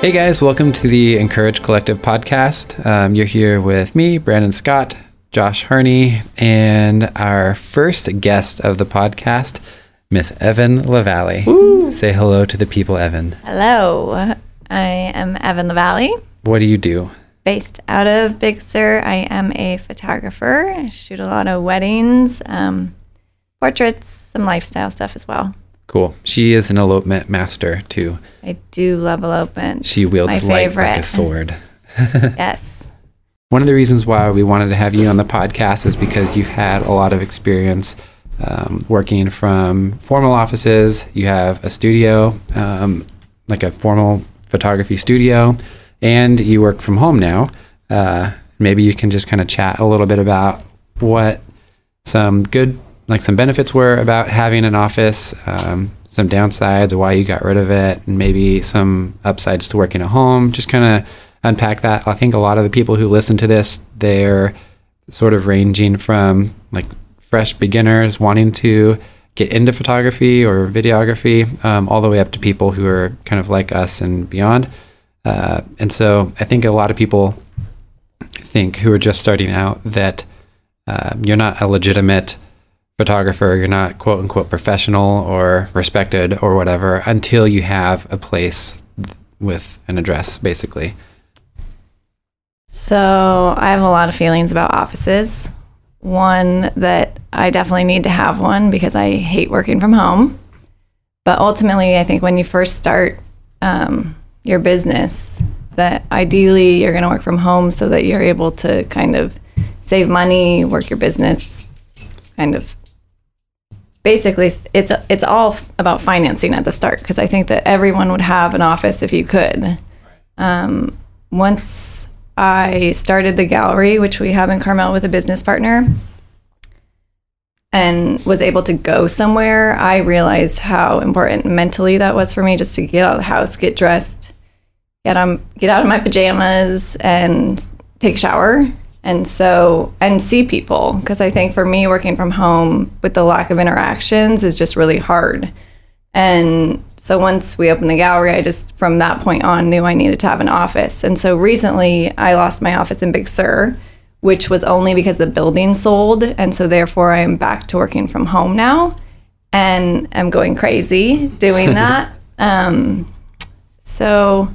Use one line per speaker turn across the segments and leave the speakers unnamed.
Hey guys, welcome to the Encourage Collective podcast. Um, you're here with me, Brandon Scott, Josh Harney, and our first guest of the podcast, Miss Evan LaValle. Say hello to the people, Evan.
Hello, I am Evan LaValle,
What do you do?
based out of Big Sur. I am a photographer. I shoot a lot of weddings, um, portraits, some lifestyle stuff as well.
Cool. She is an elopement master too.
I do love elopement.
She wields light like a sword.
Yes.
One of the reasons why we wanted to have you on the podcast is because you've had a lot of experience um, working from formal offices. You have a studio, um, like a formal photography studio, and you work from home now. Uh, maybe you can just kind of chat a little bit about what some good, like some benefits were about having an office, um, some downsides, why you got rid of it, and maybe some upsides to working at home. Just kind of unpack that. I think a lot of the people who listen to this, they're sort of ranging from like fresh beginners wanting to get into photography or videography, um, all the way up to people who are kind of like us and beyond. Uh, and so I think a lot of people think who are just starting out that uh, you're not a legitimate photographer, you're not quote unquote professional or respected or whatever until you have a place with an address, basically.
So I have a lot of feelings about offices. One that I definitely need to have one because I hate working from home. But ultimately, I think when you first start um, your business, that ideally you're going to work from home so that you're able to kind of save money, work your business, kind of. Basically, it's it's all about financing at the start because I think that everyone would have an office if you could. Um, once I started the gallery, which we have in Carmel with a business partner, and was able to go somewhere, I realized how important mentally that was for me just to get out of the house, get dressed, get on, get out of my pajamas, and take a shower. And so, and see people. Because I think for me, working from home with the lack of interactions is just really hard. And so once we opened the gallery, I just from that point on knew I needed to have an office. And so recently I lost my office in Big Sur, which was only because the building sold. And so therefore I'm back to working from home now and I'm going crazy doing that. um, so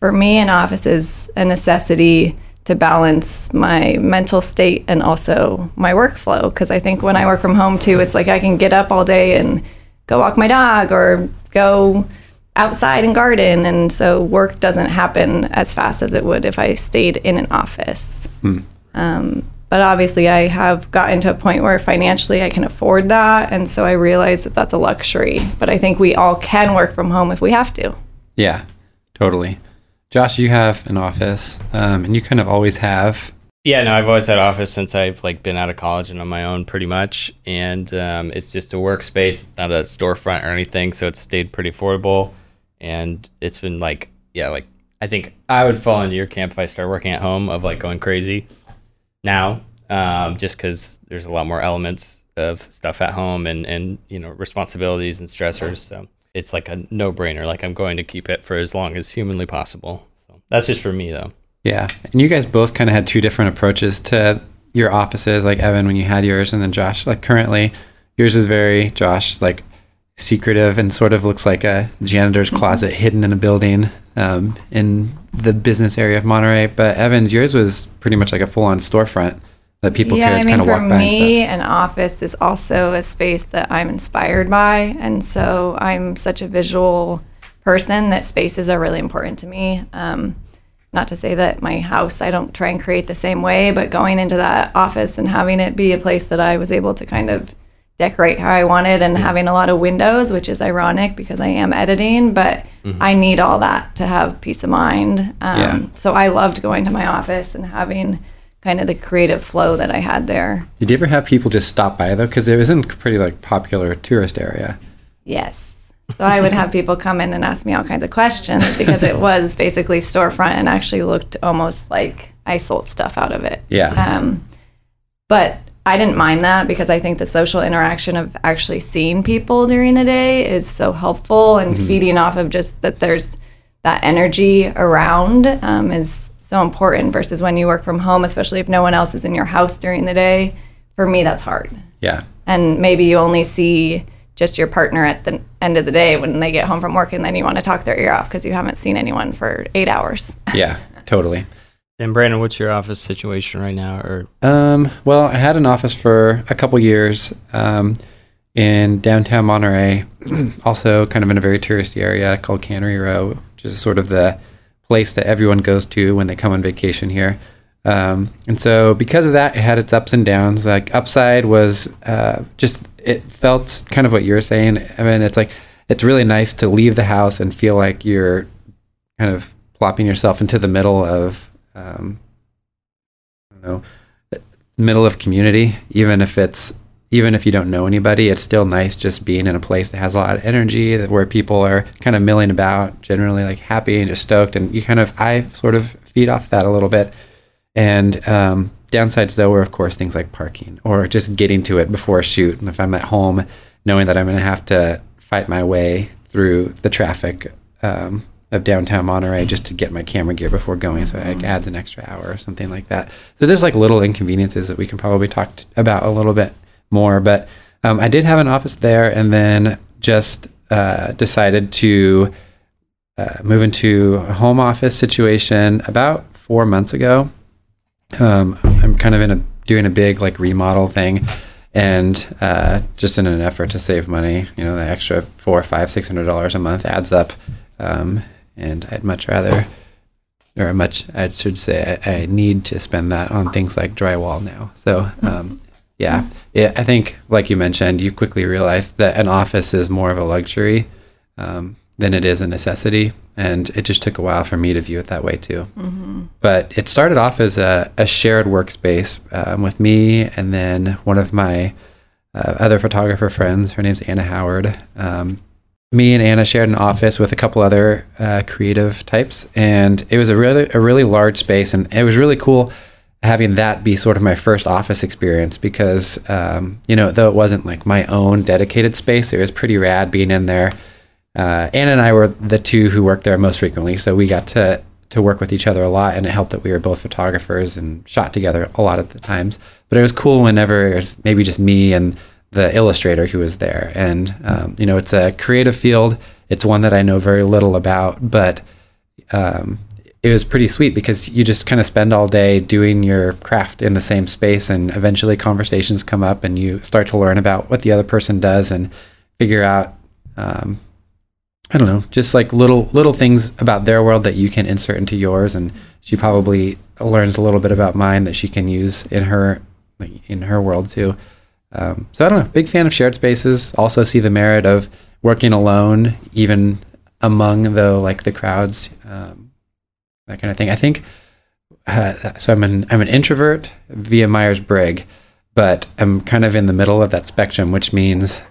for me, an office is a necessity to balance my mental state and also my workflow. Because I think when I work from home too, it's like I can get up all day and go walk my dog or go outside and garden. And so work doesn't happen as fast as it would if I stayed in an office. Um, but obviously, I have gotten to a point where financially I can afford that. And so I realize that that's a luxury. But I think we all can work from home if we have to.
Yeah, totally. Josh, you have an office, um, and you kind of always have.
Yeah, no, I've always had office since I've like been out of college and on my own pretty much, and um, it's just a workspace, not a storefront or anything, so it's stayed pretty affordable, and it's been like, yeah, like I think I would fall into your camp if I start working at home of like going crazy now, um, just because there's a lot more elements of stuff at home and and you know responsibilities and stressors, so it's like a no brainer. Like I'm going to keep it for as long as humanly possible. So that's just for me though.
Yeah, and you guys both kind of had two different approaches to your offices. Like Evan, when you had yours, and then Josh. Like currently, yours is very Josh like secretive and sort of looks like a janitor's closet hidden in a building um, in the business area of Monterey. But Evan's yours was pretty much like a full on storefront that people
yeah,
could
I mean,
kind of
for
walk by
me,
and
an office is also a space that I'm inspired by. And so I'm such a visual person that spaces are really important to me. Um, not to say that my house, I don't try and create the same way, but going into that office and having it be a place that I was able to kind of decorate how I wanted and having a lot of windows, which is ironic because I am editing, but I need all that to have peace of mind. Um,
Yeah.
So I loved going to my office and having kind of the creative flow that I had there.
Did you ever have people just stop by though? Because it was in a pretty like popular tourist area.
Yes. So I would have people come in and ask me all kinds of questions because it was basically storefront and actually looked almost like I sold stuff out of it.
Yeah.
Um, but I didn't mind that because I think the social interaction of actually seeing people during the day is so helpful and feeding off of just that there's that energy around um, is so important versus when you work from home, especially if no one else is in your house during the day. For me, that's hard.
Yeah.
And maybe you only see just your partner at the end of the day when they get home from work and then you want to talk their ear off because you haven't seen anyone for eight hours.
Yeah, totally.
And Brandon, what's your office situation right now? Or
Um, well, I had an office for a couple years um, in downtown Monterey, also kind of in a very touristy area called Cannery Row, which is sort of the place that everyone goes to when they come on vacation here. Um, and so, because of that, it had its ups and downs. Like, upside was uh, just, it felt kind of what you're saying. I mean, it's like, it's really nice to leave the house and feel like you're kind of plopping yourself into the middle of, um, I don't know, middle of community, even if it's even if you don't know anybody, it's still nice just being in a place that has a lot of energy, that where people are kind of milling about, generally like happy and just stoked, and you kind of I sort of feed off that a little bit. And um, downsides though are of course things like parking or just getting to it before a shoot. And if I'm at home, knowing that I'm going to have to fight my way through the traffic um, of downtown Monterey just to get my camera gear before going, so it adds an extra hour or something like that. So there's like little inconveniences that we can probably talk t- about a little bit more. But um, I did have an office there, and then just uh, decided to uh, move into a home office situation about four months ago. Um, I'm kind of in a doing a big like remodel thing, and uh, just in an effort to save money, you know, the extra four, five, six hundred dollars a month adds up, um, and I'd much rather, or much I should say, I, I need to spend that on things like drywall now. So. Um, yeah, yeah. I think, like you mentioned, you quickly realize that an office is more of a luxury um, than it is a necessity, and it just took a while for me to view it that way too. But it started off as a, a shared workspace um, with me, and then one of my uh, other photographer friends. Her name's Anna Howard. Um, me and Anna shared an office with a couple other uh, creative types, and it was a really a really large space, and it was really cool having that be sort of my first office experience because um, you know though it wasn't like my own dedicated space, it was pretty rad being in there. Uh, Anna and I were the two who worked there most frequently, so we got to to work with each other a lot, and it helped that we were both photographers and shot together a lot of the times. But it was cool whenever it was maybe just me and the illustrator who was there, and um, you know it's a creative field. It's one that I know very little about, but um, it was pretty sweet because you just kind of spend all day doing your craft in the same space and eventually conversations come up and you start to learn about what the other person does and figure out um, i don't know just like little little things about their world that you can insert into yours. And she probably learns a little bit about mine that she can use in her in her world too. Um, so i don't know big fan of shared spaces. Also see the merit of working alone even among the like the crowds. Um, that kind of thing. I think uh, so. I'm an I'm an introvert via Myers Briggs, but I'm kind of in the middle of that spectrum, which means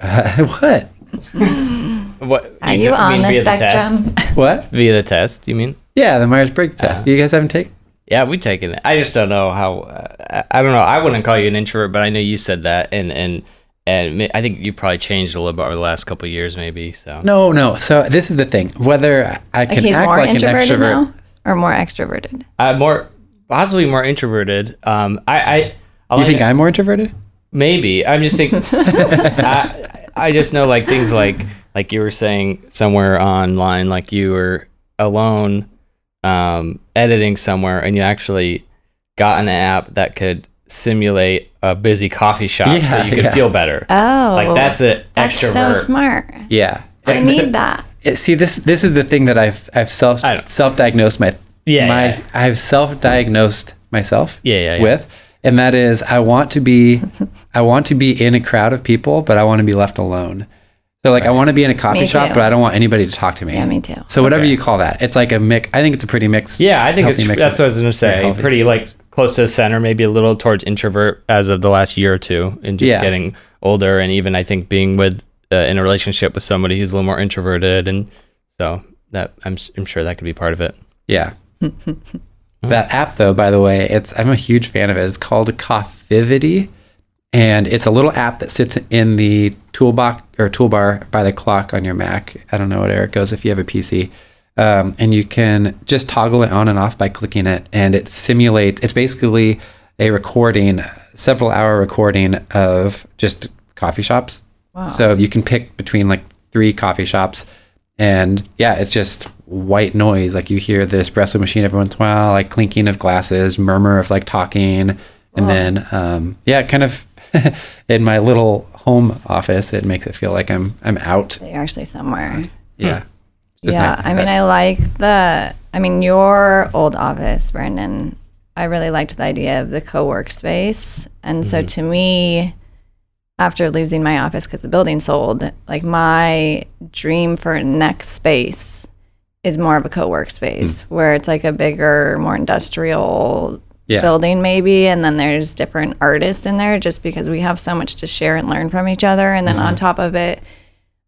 uh, what?
what?
Are
t-
you on
mean
the
via test?
spectrum?
What?
Via the test, you mean?
Yeah, the Myers Briggs test. you guys haven't taken?
Yeah, we taken it. I just don't know how. Uh, I I don't know. I wouldn't call you an introvert, but I know you said that, and and and I think you've probably changed a little bit over the last couple of years, maybe. So
No, no. So this is the thing. Whether I can
he's
act like an
introverted
extrovert.
now or more extroverted?
uh, more possibly more introverted. Um, I I I'll
You
let
think I'm more introverted?
Maybe I'm just thinking. I, I just know like things like like you were saying somewhere online, like you were alone, um, editing somewhere, and you actually got an app that could simulate a busy coffee shop so you can
yeah.
feel better.
Oh,
Like that's an extrovert.
that's so smart.
Yeah.
I need that.
See, this this is the thing that I've I've self self diagnosed my
Yeah,
my
yeah.
I've self diagnosed myself
Yeah, yeah, yeah.
with, and that is I want to be I want to be in a crowd of people, but I want to be left alone. So like I want to be in a coffee
Me
shop,
too.
but I don't want anybody to talk to me.
Yeah, me too.
So whatever you call that, it's like a mix. I think it's a pretty mix.
Yeah, I think it's
mix
that's
of-
what I was gonna say. Pretty like close to the center, maybe a little towards introvert as of the last year or two, and just
Yeah.
getting older, and even I think being with uh, in a relationship with somebody who's a little more introverted, and so that I'm I'm sure that could be part of it.
Yeah. that app, though, by the way, it's I'm a huge fan of it. It's called Coffitivity, and it's a little app that sits in the toolbox or toolbar by the clock on your Mac. I don't know what Eric goes if you have a PC, um, and you can just toggle it on and off by clicking it, and it simulates. It's basically a recording, several hour recording of just coffee shops.
Wow.
So you can pick between like three coffee shops, and yeah, it's just white noise. Like you hear the espresso machine every once in a while, like clinking of glasses, murmur of like talking, and then um, yeah, kind of in my little home office, it makes it feel like I'm I'm out.
You're actually somewhere.
Yeah. Just
yeah,
nice
I mean. I like the. I mean, your old office, Brandon. I really liked the idea of the co-work space, and so
Mm-hmm.
to me, after losing my office because the building sold, like my dream for next space is more of a co-work space where it's like a bigger, more industrial
Yeah.
building maybe and then there's different artists in there just because we have so much to share and learn from each other and then
Mm-hmm.
on top of it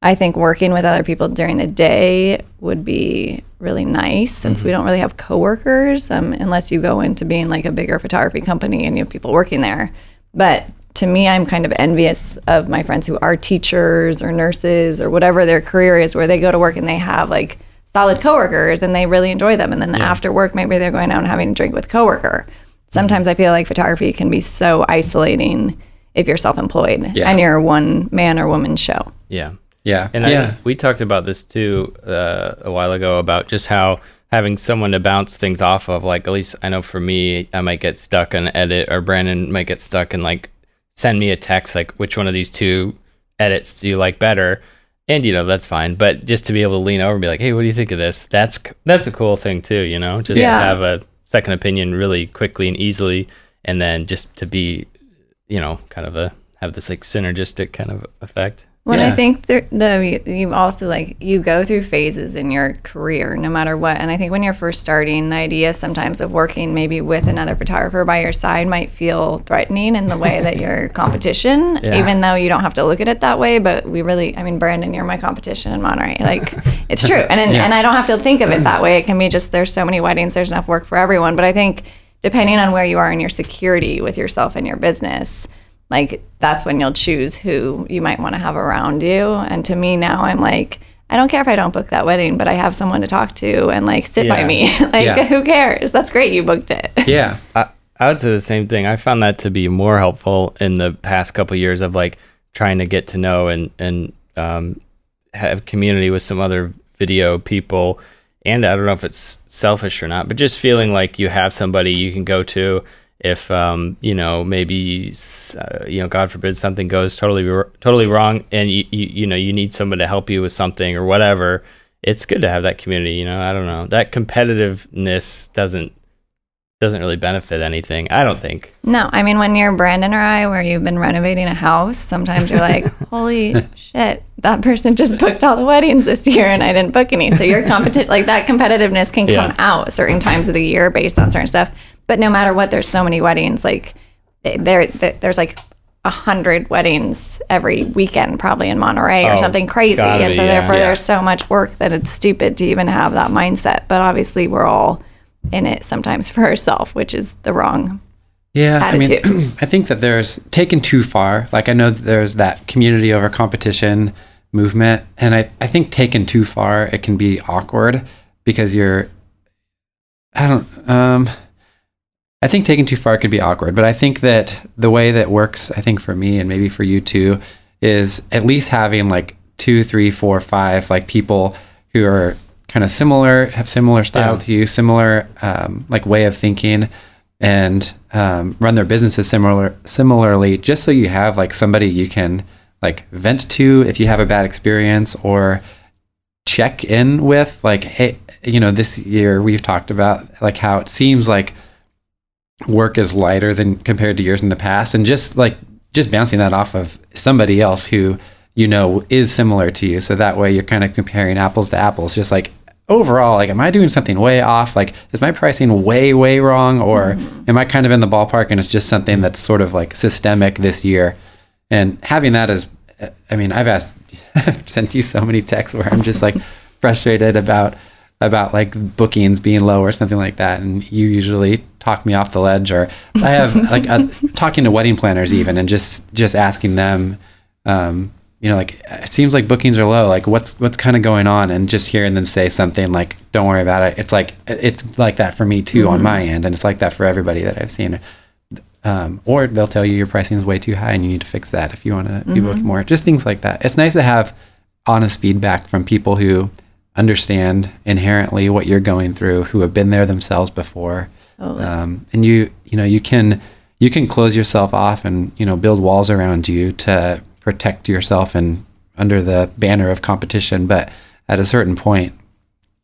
I think working with other people during the day would be really nice since
Mm-hmm.
we don't really have coworkers um, unless you go into being like a bigger photography company and you have people working there. But to me, I'm kind of envious of my friends who are teachers or nurses or whatever their career is, where they go to work and they have like solid coworkers and they really enjoy them. And then after work, maybe they're going out and having a drink with coworker. Sometimes I feel like photography can be so isolating if you're self-employed
Yeah.
and you're a one man or woman show.
Yeah.
Yeah.
And
yeah.
I, we talked about this too uh, a while ago about just how having someone to bounce things off of, like at least I know for me, I might get stuck on edit, or Brandon might get stuck and like send me a text like, which one of these two edits do you like better? And you know that's fine, but just to be able to lean over and be like, "Hey, what do you think of this?" That's that's a cool thing too, you know. Just
Yeah.
to have a second opinion really quickly and easily, and then just to be, you know, kind of a have this like synergistic kind of effect.
When
Yeah.
I think there, the you also like you go through phases in your career, no matter what. And I think when you're first starting, the idea sometimes of working maybe with another photographer by your side might feel threatening in the way that you're competition,
Yeah.
even though you don't have to look at it that way. But we really, I mean, Brandon, you're my competition in Monterey. Like it's true, and and,
Yeah.
and I don't have to think of it that way. It can be just there's so many weddings, there's enough work for everyone. But I think depending on where you are in your security with yourself and your business like that's when you'll choose who you might want to have around you. And to me now, I'm like, I don't care if I don't book that wedding, but I have someone to talk to and like sit by me. like,
Yeah.
who cares? That's great. You booked it.
yeah.
I, I would say the same thing. I found that to be more helpful in the past couple years of like trying to get to know and and um, have community with some other video people. And I don't know if it's selfish or not, but just feeling like you have somebody you can go to if um, you know maybe uh, you know God forbid something goes totally totally wrong, and you, you you know you need someone to help you with something or whatever. It's good to have that community. You know, I don't know that competitiveness doesn't doesn't really benefit anything. I don't think.
No, I mean, when you're Brandon or I, where you've been renovating a house, sometimes you're like, holy shit, that person just booked all the weddings this year and I didn't book any. So your competition, like that competitiveness can come
Yeah.
out certain times of the year based on certain stuff. But no matter what, there's so many weddings. Like there, there there's like a hundred weddings every weekend, probably in Monterey or
Oh,
something crazy.
gotta
And
be,
so
yeah.
therefore,
Yeah.
there's so much work that it's stupid to even have that mindset. But obviously, we're all in it sometimes for ourselves, which is the wrong
Yeah, I mean. I think that there's taken too far. Like I know that there's that community over competition movement, and I, I think taken too far, it can be awkward because you're, I don't, um, I think taken too far could be awkward. But I think that the way that works, I think for me and maybe for you too, is at least having like two, three, four, five like people who are kind of similar, have similar style
Yeah.
to you, similar um, like way of thinking, and um, run their businesses similar similarly. Just so you have like somebody you can like vent to if you have a bad experience or check in with like hey you know this year we've talked about like how it seems like work is lighter than compared to years in the past and just like just bouncing that off of somebody else who you know is similar to you. So that way you're kind of comparing apples to apples. Just like overall like am i doing something way off? Like is my pricing way way wrong? Or am i kind of in the ballpark and it's just something that's sort of like systemic this year? And having that as i mean i've asked i've sent you so many texts where i'm just like frustrated about about like bookings being low or something like that and you usually talk me off the ledge or i have like uh talking to wedding planners even and just just asking them um you know, like it seems like bookings are low. Like what's what's kind of going on? And just hearing them say something like, "Don't worry about it." It's like it's like that for me too on my end, and it's like that for everybody that I've seen. Um, or they'll tell you your pricing is way too high and you need to fix that if you want to be booked more. Just things like that. It's nice to have honest feedback from people who understand inherently what you're going through, who have been there themselves before.
Totally.
Um, and you, you know, you can you can close yourself off and you know build walls around you to protect yourself and under the banner of competition. But at a certain point,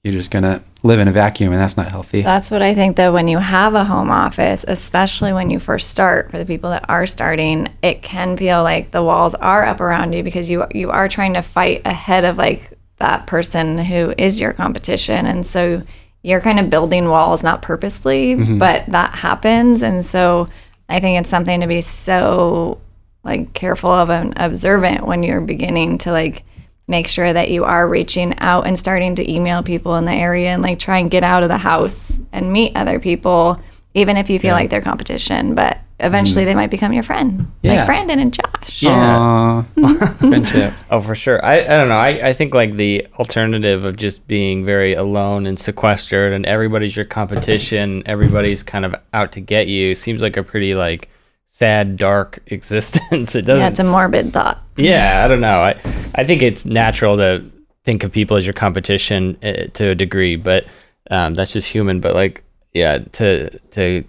you're just gonna live in a vacuum, and that's not healthy.
That's what I think that when you have a home office, especially when you first start, for the people that are starting, it can feel like the walls are up around you because you you are trying to fight ahead of like that person who is your competition. And so you're kind of building walls not purposely, mm-hmm. but that happens. And so I think it's something to be so like careful of and observant when you're beginning to like make sure that you are reaching out and starting to email people in the area and like try and get out of the house and meet other people even if you feel like they're competition but eventually they might become your friend
Yeah.
like brandon and josh
Yeah.
Friendship.
Oh, for sure. I, I don't know. I, I think like the alternative of just being very alone and sequestered and everybody's your competition, everybody's kind of out to get you seems like a pretty like sad, dark existence. It doesn't.
yeah it's a morbid thought
Yeah, I don't know. I I think it's natural to think of people as your competition uh, to a degree, but um, that's just human. But like, yeah, to to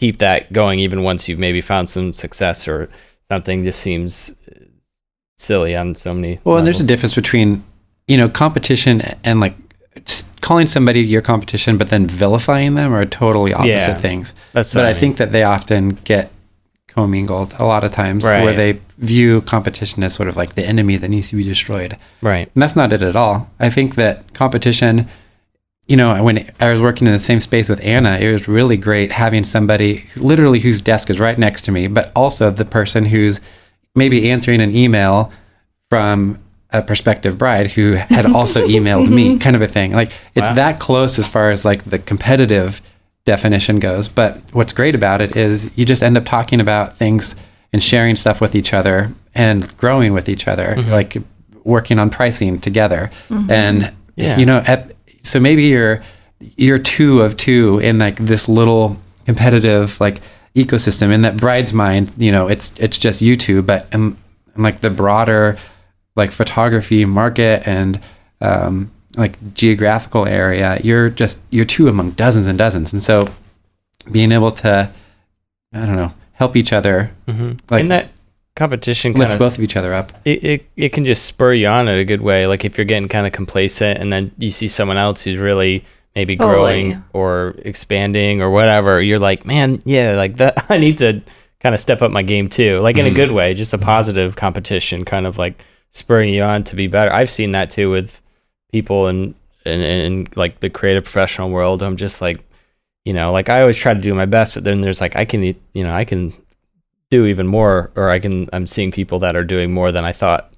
keep that going even once you've maybe found some success or something just seems silly on so many.
Well, and there's a difference between, you know, competition and like calling somebody your competition, but then vilifying them are totally opposite
Yeah.
things. But I
I mean.
think that they often get commingled a lot of times where they view competition as sort of like the enemy that needs to be destroyed.
right.
And that's not it at all. I think that competition, you know, when I was working in the same space with Anna, it was really great having somebody literally whose desk is right next to me, but also the person who's maybe answering an email from a prospective bride who had also emailed me, mm-hmm. kind of a thing. Like it's
Wow.
that close as far as like the competitive definition goes. But what's great about it is you just end up talking about things and sharing stuff with each other and growing with each other, mm-hmm. like working on pricing together. Mm-hmm. And
Yeah.
you know, at so maybe you're you're two of two in like this little competitive like ecosystem. In that bride's mind, you know, it's it's just you two, but in, like the broader like photography market and um, like geographical area, you're just you're two among dozens and dozens, and so being able to, I don't know, help each other,
hmm
Like,
and that competition kind
lift
of
both of each other up.
it, it, it can just spur you on in a good way. Like if you're getting kind of complacent and then you see someone else who's really maybe oh, growing
Totally.
or expanding or whatever, you're like, man, yeah, like that. I need to kind of step up my game too, like in a hmm. good way, just a positive competition, kind of like spurring you on to be better. I've seen that too with people in in, in like the creative professional world. I'm just like, you know, like I always try to do my best, but then there's like I can, you know, I can do even more or I can I'm seeing people that are doing more than I thought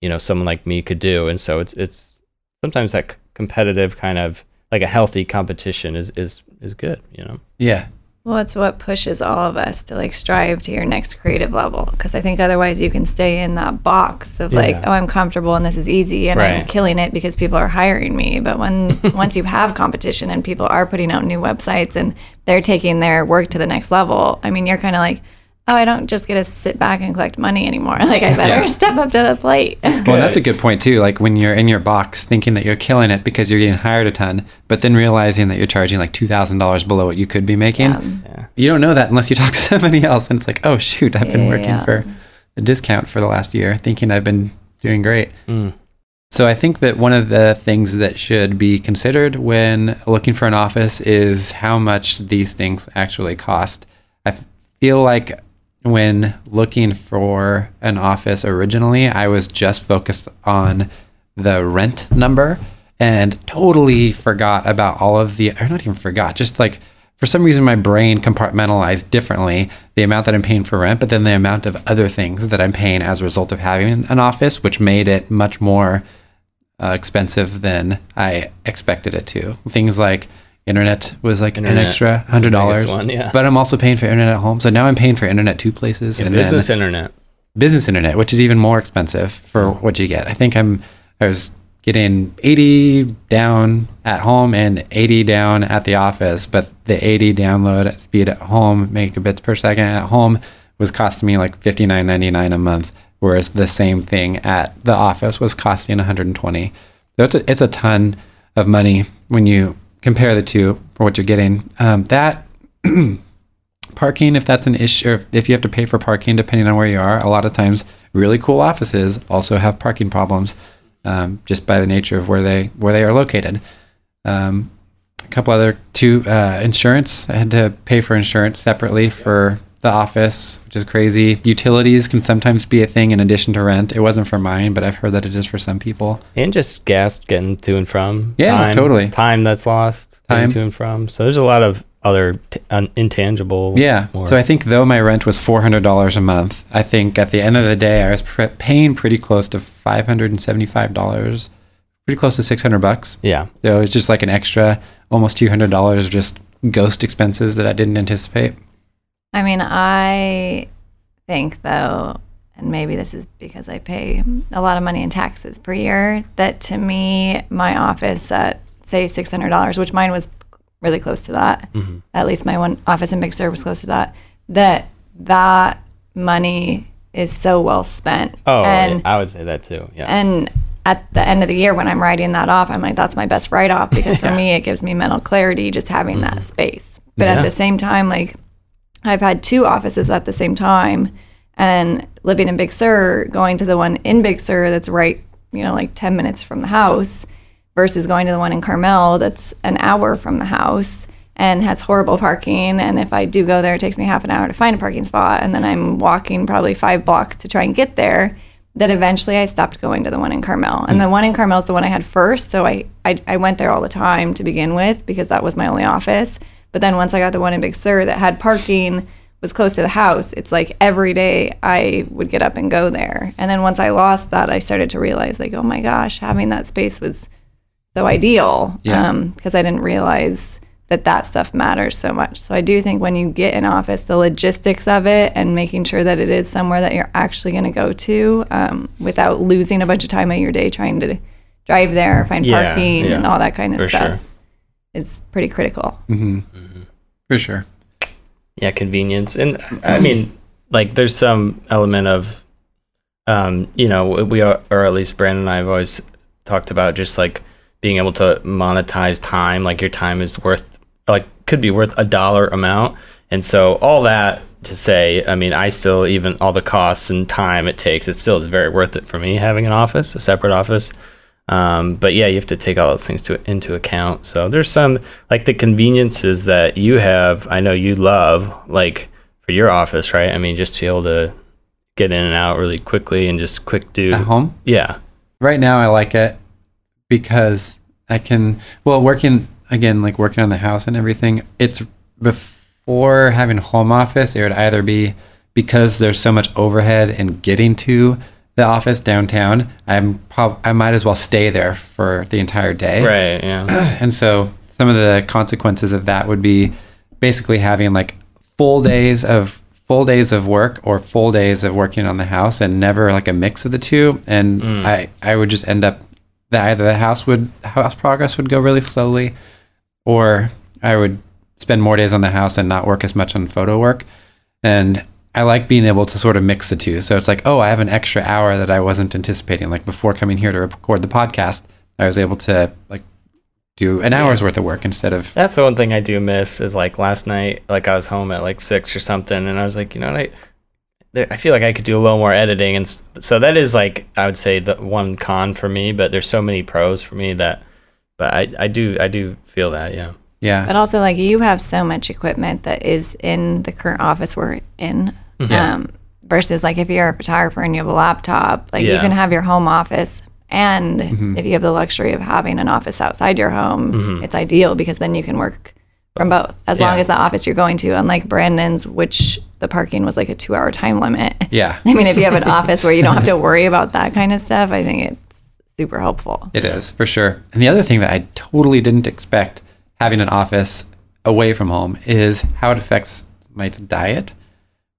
you know someone like me could do. And so it's it's sometimes that c- competitive kind of like a healthy competition is is is good you know?
Yeah,
Well, it's what pushes all of us to like strive to your next creative level. Because I think otherwise you can stay in that box of like, oh, I'm comfortable and this is easy and I'm killing it because people are hiring me. But when once you have competition and people are putting out new websites and they're taking their work to the next level, I mean, you're kind of like, oh, I don't just get to sit back and collect money anymore. Like I better
Yeah.
step up to the plate.
Well, that's a good point too. Like when you're in your box, thinking that you're killing it because you're getting hired a ton, but then realizing that you're charging like two thousand dollars below what you could be making.
yeah
You don't know that unless you talk to somebody else, and it's like, oh shoot, I've been working
Yeah.
for a discount for the last year, thinking I've been doing great.
Mm.
So I think that one of the things that should be considered when looking for an office is how much these things actually cost. I feel like when looking for an office originally, I was just focused on the rent number and totally forgot about all of the, or not even forgot, just like for some reason my brain compartmentalized differently the amount that I'm paying for rent, but then the amount of other things that I'm paying as a result of having an office, which made it much more uh, expensive than I expected it to. Things like internet was like an extra hundred dollars,
yeah.
but I'm also paying for internet at home. So now I'm paying for internet two places,
Yeah,
and
business internet
business internet, which is even more expensive for what you get. I think I'm I was getting 80 down at home and 80 down at the office, but the 80 download speed at home, megabits per second at home, was costing me like 59.99 a month, whereas the same thing at the office was costing 120. So it's a, it's a ton of money when you compare the two for what you're getting. Um, that parking, if that's an issue, or if you have to pay for parking depending on where you are, a lot of times really cool offices also have parking problems um, just by the nature of where they where they are located. Um, a couple other two uh, insurance. I had to pay for insurance separately for the office, which is crazy. Utilities can sometimes be a thing in addition to rent. It wasn't for mine, but I've heard that it is for some people.
And just gas getting to and from.
Yeah,
time,
totally.
Time that's lost.
Time.
to and from. So there's a lot of other t- un- intangible.
Yeah.
more-
So I think though my rent was four hundred dollars a month, I think at the end of the day I was pr- paying pretty close to five hundred and seventy-five dollars, pretty close to six hundred bucks.
yeah.
So it's just like an extra almost two hundred dollars of just ghost expenses that I didn't anticipate.
I mean, I think though, and maybe this is because I pay a lot of money in taxes per year, that to me, my office at say six hundred dollars, which mine was really close to that. Mm-hmm. At least my one office in Big Sur was close to that. That that money is so well spent.
Oh,
and
yeah, I would say that too. Yeah.
and at the end of the year, when I'm writing that off, I'm like, that's my best write off because for me, it gives me mental clarity just having that mm-hmm. space. But
Yeah.
at the same time, like, I've had two offices at the same time and living in Big Sur, going to the one in Big Sur that's right, you know, like 10 minutes from the house versus going to the one in Carmel that's an hour from the house and has horrible parking. And if I do go there, it takes me half an hour to find a parking spot. And then I'm walking probably five blocks to try and get there. That eventually I stopped going to the one in Carmel. And the hmm. one in Carmel is the one I had first. So I, I, I went there all the time to begin with because that was my only office. But then once I got the one in Big Sur that had parking, was close to the house, it's like every day I would get up and go there. And then once I lost that, I started to realize, like, oh my gosh, having that space was so ideal
Yeah.
because I didn't realize that that stuff matters so much. So I do think when you get in office, the logistics of it and making sure that it is somewhere that you're actually going to go to um, without losing a bunch of time of your day trying to drive there, find
Yeah,
parking, and all that kind of
for
stuff
sure.
Is pretty critical.
For sure.
yeah convenience and i mean like there's some element of um you know we are or at least brandon and i have always talked about just like being able to monetize time like your time is worth like could be worth a dollar amount and so all that to say i mean i still even all the costs and time it takes it still is very worth it for me having an office a separate office um, but yeah, you have to take all those things to, into account. So there's some like the conveniences that you have. I know you love like for your office, right? I mean, just to be able to get in and out really quickly and just quick do.
At home?
Yeah,
Right now I like it because I can well working again like working on the house and everything. It's before having home office, it would either be because there's so much overhead in getting to the office downtown. I'm prob- I might as well stay there for the entire day.
right. Yeah,
And so some of the consequences of that would be basically having like full days of full days of work or full days of working on the house and never like a mix of the two. And mm. I, I would just end up that either the house would house progress would go really slowly or I would spend more days on the house and not work as much on photo work. And I like being able to sort of mix the two. So it's like, oh, I have an extra hour that I wasn't anticipating. Like before coming here to record the podcast, I was able to like do an hour's worth of work instead of
that's the one thing I do miss is like last night, like I was home at like six or something, and I was like, you know, what, I there, I feel like I could do a little more editing, and so that is like I would say the one con for me. But there's so many pros for me that, but I I do I do feel that yeah.
yeah.
But also, like, you have so much equipment that is in the current office we're in.
Yeah.
Um, versus, like, if you're a photographer and you have a laptop, like, you can have your home office. And if you have the luxury of having an office outside your home, it's ideal because then you can work from both as long as the office you're going to, unlike Brandon's, which the parking was like a two hour time limit.
Yeah.
I mean, if you have an office where you don't have to worry about that kind of stuff, I think it's super helpful.
It is for sure. And the other thing that I totally didn't expect having an office away from home is how it affects my diet.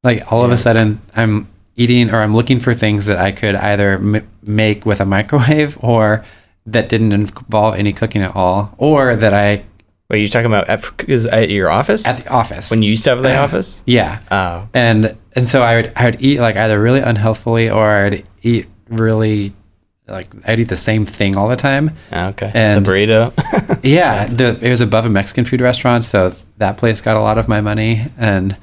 Like all of a sudden, I'm eating or I'm looking for things that I could either m- make with a microwave or that didn't involve any cooking at all, or that I
Wait, you're talking about at, is at your office?
at the office.
when you used to have the office?
yeah.
Oh,
and and so I would I would eat like either really unhealthfully or I'd eat really like I'd eat the same thing all the time.
Ah, okay.
And-
the burrito.
Yeah, the, it was above a Mexican food restaurant, so that place got a lot of my money. And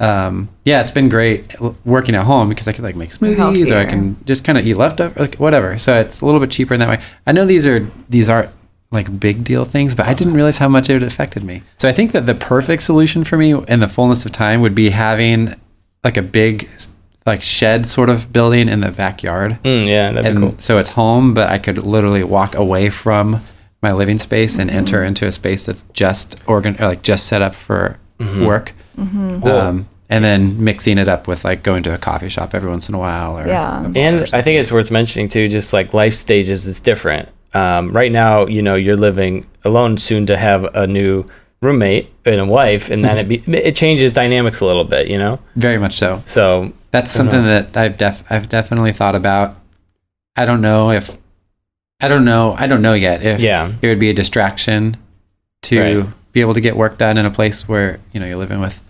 um, yeah, it's been great working at home because I could like make smoothies or I can just kind of eat leftover, like whatever. So it's a little bit cheaper in that way. I know these are these aren't like big deal things, but I didn't realize how much it affected me. So I think that the perfect solution for me in the fullness of time would be having like a big like shed sort of building in the backyard
Mm, yeah, that'd
and
be cool.
so it's home, but I could literally walk away from my living space and enter into a space that's just organ or like just set up for work. Um, and then mixing it up with like going to a coffee shop every once in a while or
Yeah.
a bar or
And. I think it's worth mentioning too, just like life stages is different. Um, right now, you know, you're living alone, soon to have a new roommate and a wife, and then it be, it changes dynamics a little bit, you know.
very much so.
So
That's something
knows?
that I've def I've definitely thought about. I don't know if I don't know I don't know yet if
Yeah.
it would be a distraction to
Right.
Be able to get work done in a place where you know you're living with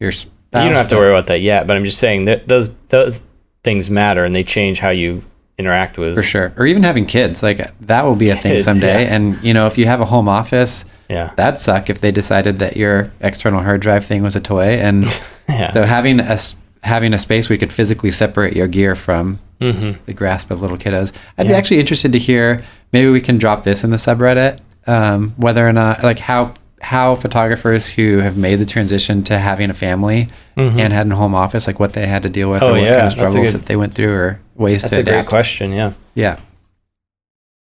your spouse.
you don't have to worry about that yet. But I'm just saying that those those things matter, and they change how you interact with.
for sure or even having kids like that will be a thing
Kids,
someday
yeah.
and you know if you have a home office
Yeah.
that'd suck if they decided that your external hard drive thing was a toy and
Yeah.
so having a having a space where you could physically separate your gear from the grasp of little kiddos i'd be
Mm-hmm.
Actually interested to hear maybe we can drop this in the subreddit um, whether or not like how how photographers who have made the transition to having a family and had a home office like what they had to deal with
Mm-hmm. Oh,
or what
yeah,
kind of
that's
struggles
good-
that they went through or ways
That's
to
a great question. Yeah.
yeah